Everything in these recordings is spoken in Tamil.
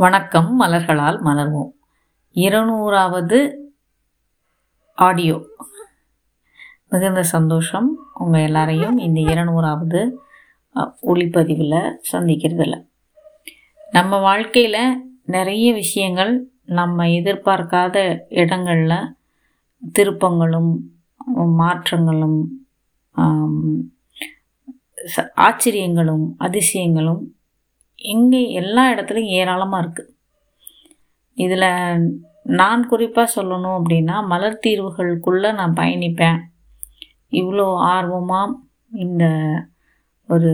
வணக்கம் மலர்களால் மலர்வோம். இருநூறாவது ஆடியோ. மிகுந்த சந்தோஷம் உங்கள் எல்லாரையும் இந்த இருநூறாவது ஒளிப்பதிவில் சந்திக்கிறதுல. நம்ம வாழ்க்கையில் நிறைய விஷயங்கள் நம்ம எதிர்பார்க்காத இடங்களில் திருப்பங்களும் மாற்றங்களும் ச- ஆச்சரியங்களும் அதிசயங்களும் எங்கே எல்லா இடத்துலையும் ஏராளமாக இருக்குது இதில் நான் குறிப்பாக சொல்லணும் அப்படின்னா மலர் தீர்வுகளுக்குள்ளே நான் பயணிப்பேன். இவ்வளோ ஆர்வமாக இந்த ஒரு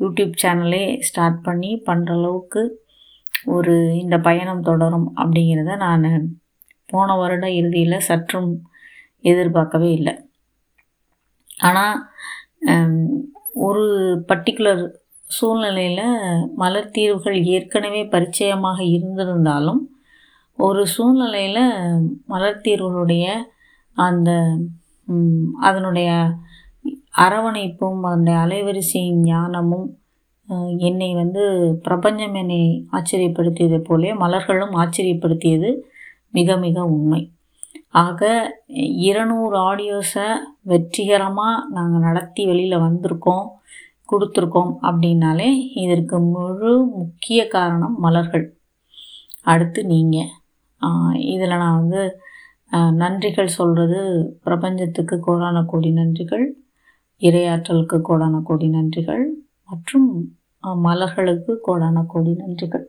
யூடியூப் சேனலே ஸ்டார்ட் பண்ணி பண்ணுற அளவுக்கு ஒரு இந்த பயணம் தொடரும் அப்படிங்கிறத நான் போன வருட இறுதியில் சற்றும் எதிர்பார்க்கவே இல்லை. ஆனால் ஒரு பர்டிகுலர் சூழ்நிலையில் மலர் தீர்வுகள் ஏற்கனவே பரிச்சயமாக இருந்திருந்தாலும் ஒரு சூழ்நிலையில் மலர் தீர்வுகளுடைய அந்த அதனுடைய அரவணைப்பும் அதனுடைய அலைவரிசையின் ஞானமும் என்னை வந்து பிரபஞ்சம் என்னை ஆச்சரியப்படுத்தியதை போலே மலர்களும் ஆச்சரியப்படுத்தியது மிக மிக உண்மை. ஆக இருநூறு ஆடியோஸை வெற்றிகரமாக நாங்கள் நடத்தி வெளியில் வந்திருக்கோம். கொடுத்துருக்கோம் அப்படின்னாலே இதற்கு முழு முக்கிய காரணம் மலர்கள். அடுத்து நீங்கள் இதில் நான் வந்து நன்றிகள் சொல்கிறது பிரபஞ்சத்துக்கு கோடான கோடி நன்றிகள் இரையாற்றலுக்கு கோடான கோடி நன்றிகள் மற்றும் மலர்களுக்கு கோடான கோடி நன்றிகள்.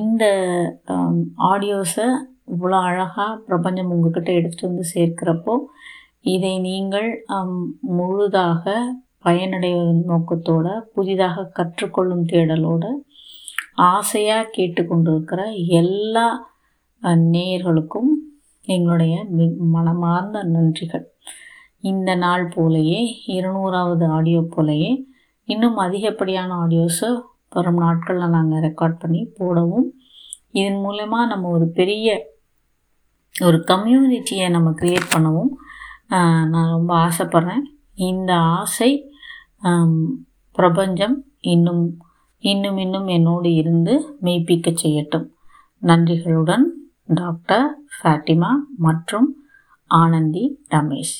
இந்த ஆடியோஸை இவ்வளோ அழகாக பிரபஞ்சம் உங்ககிட்ட எடுத்துகிட்டு வந்து சேர்க்கிறப்போ இதை நீங்கள் முழுதாக பயனடைவதன் நோக்கத்தோட புதிதாக கற்றுக்கொள்ளும் தேடலோட ஆசையாக கேட்டுக்கொண்டிருக்கிற எல்லா நேயர்களுக்கும் எங்களுடைய மனமார்ந்த நன்றிகள். இந்த நாள் போலயே இருநூறாவது ஆடியோ போலயே இன்னும் அதிகப்படியான ஆடியோஸை வரும் நாட்களில் நாங்கள் ரெக்கார்ட் பண்ணி போடவும் இதன் மூலயமா நம்ம ஒரு பெரிய ஒரு கம்யூனிட்டியை நம்ம க்ரியேட் பண்ணவும் நான் ரொம்ப ஆசைப்பட்றேன். இந்த ஆசை பிரபஞ்சம் இன்னும் இன்னும் இன்னும் என்னோடு இருந்து மெய்ப்பிக்க செய்யட்டும். நன்றிகளுடன் டாக்டர் ஃபேட்டிமா மற்றும் ஆனந்தி ரமேஷ்.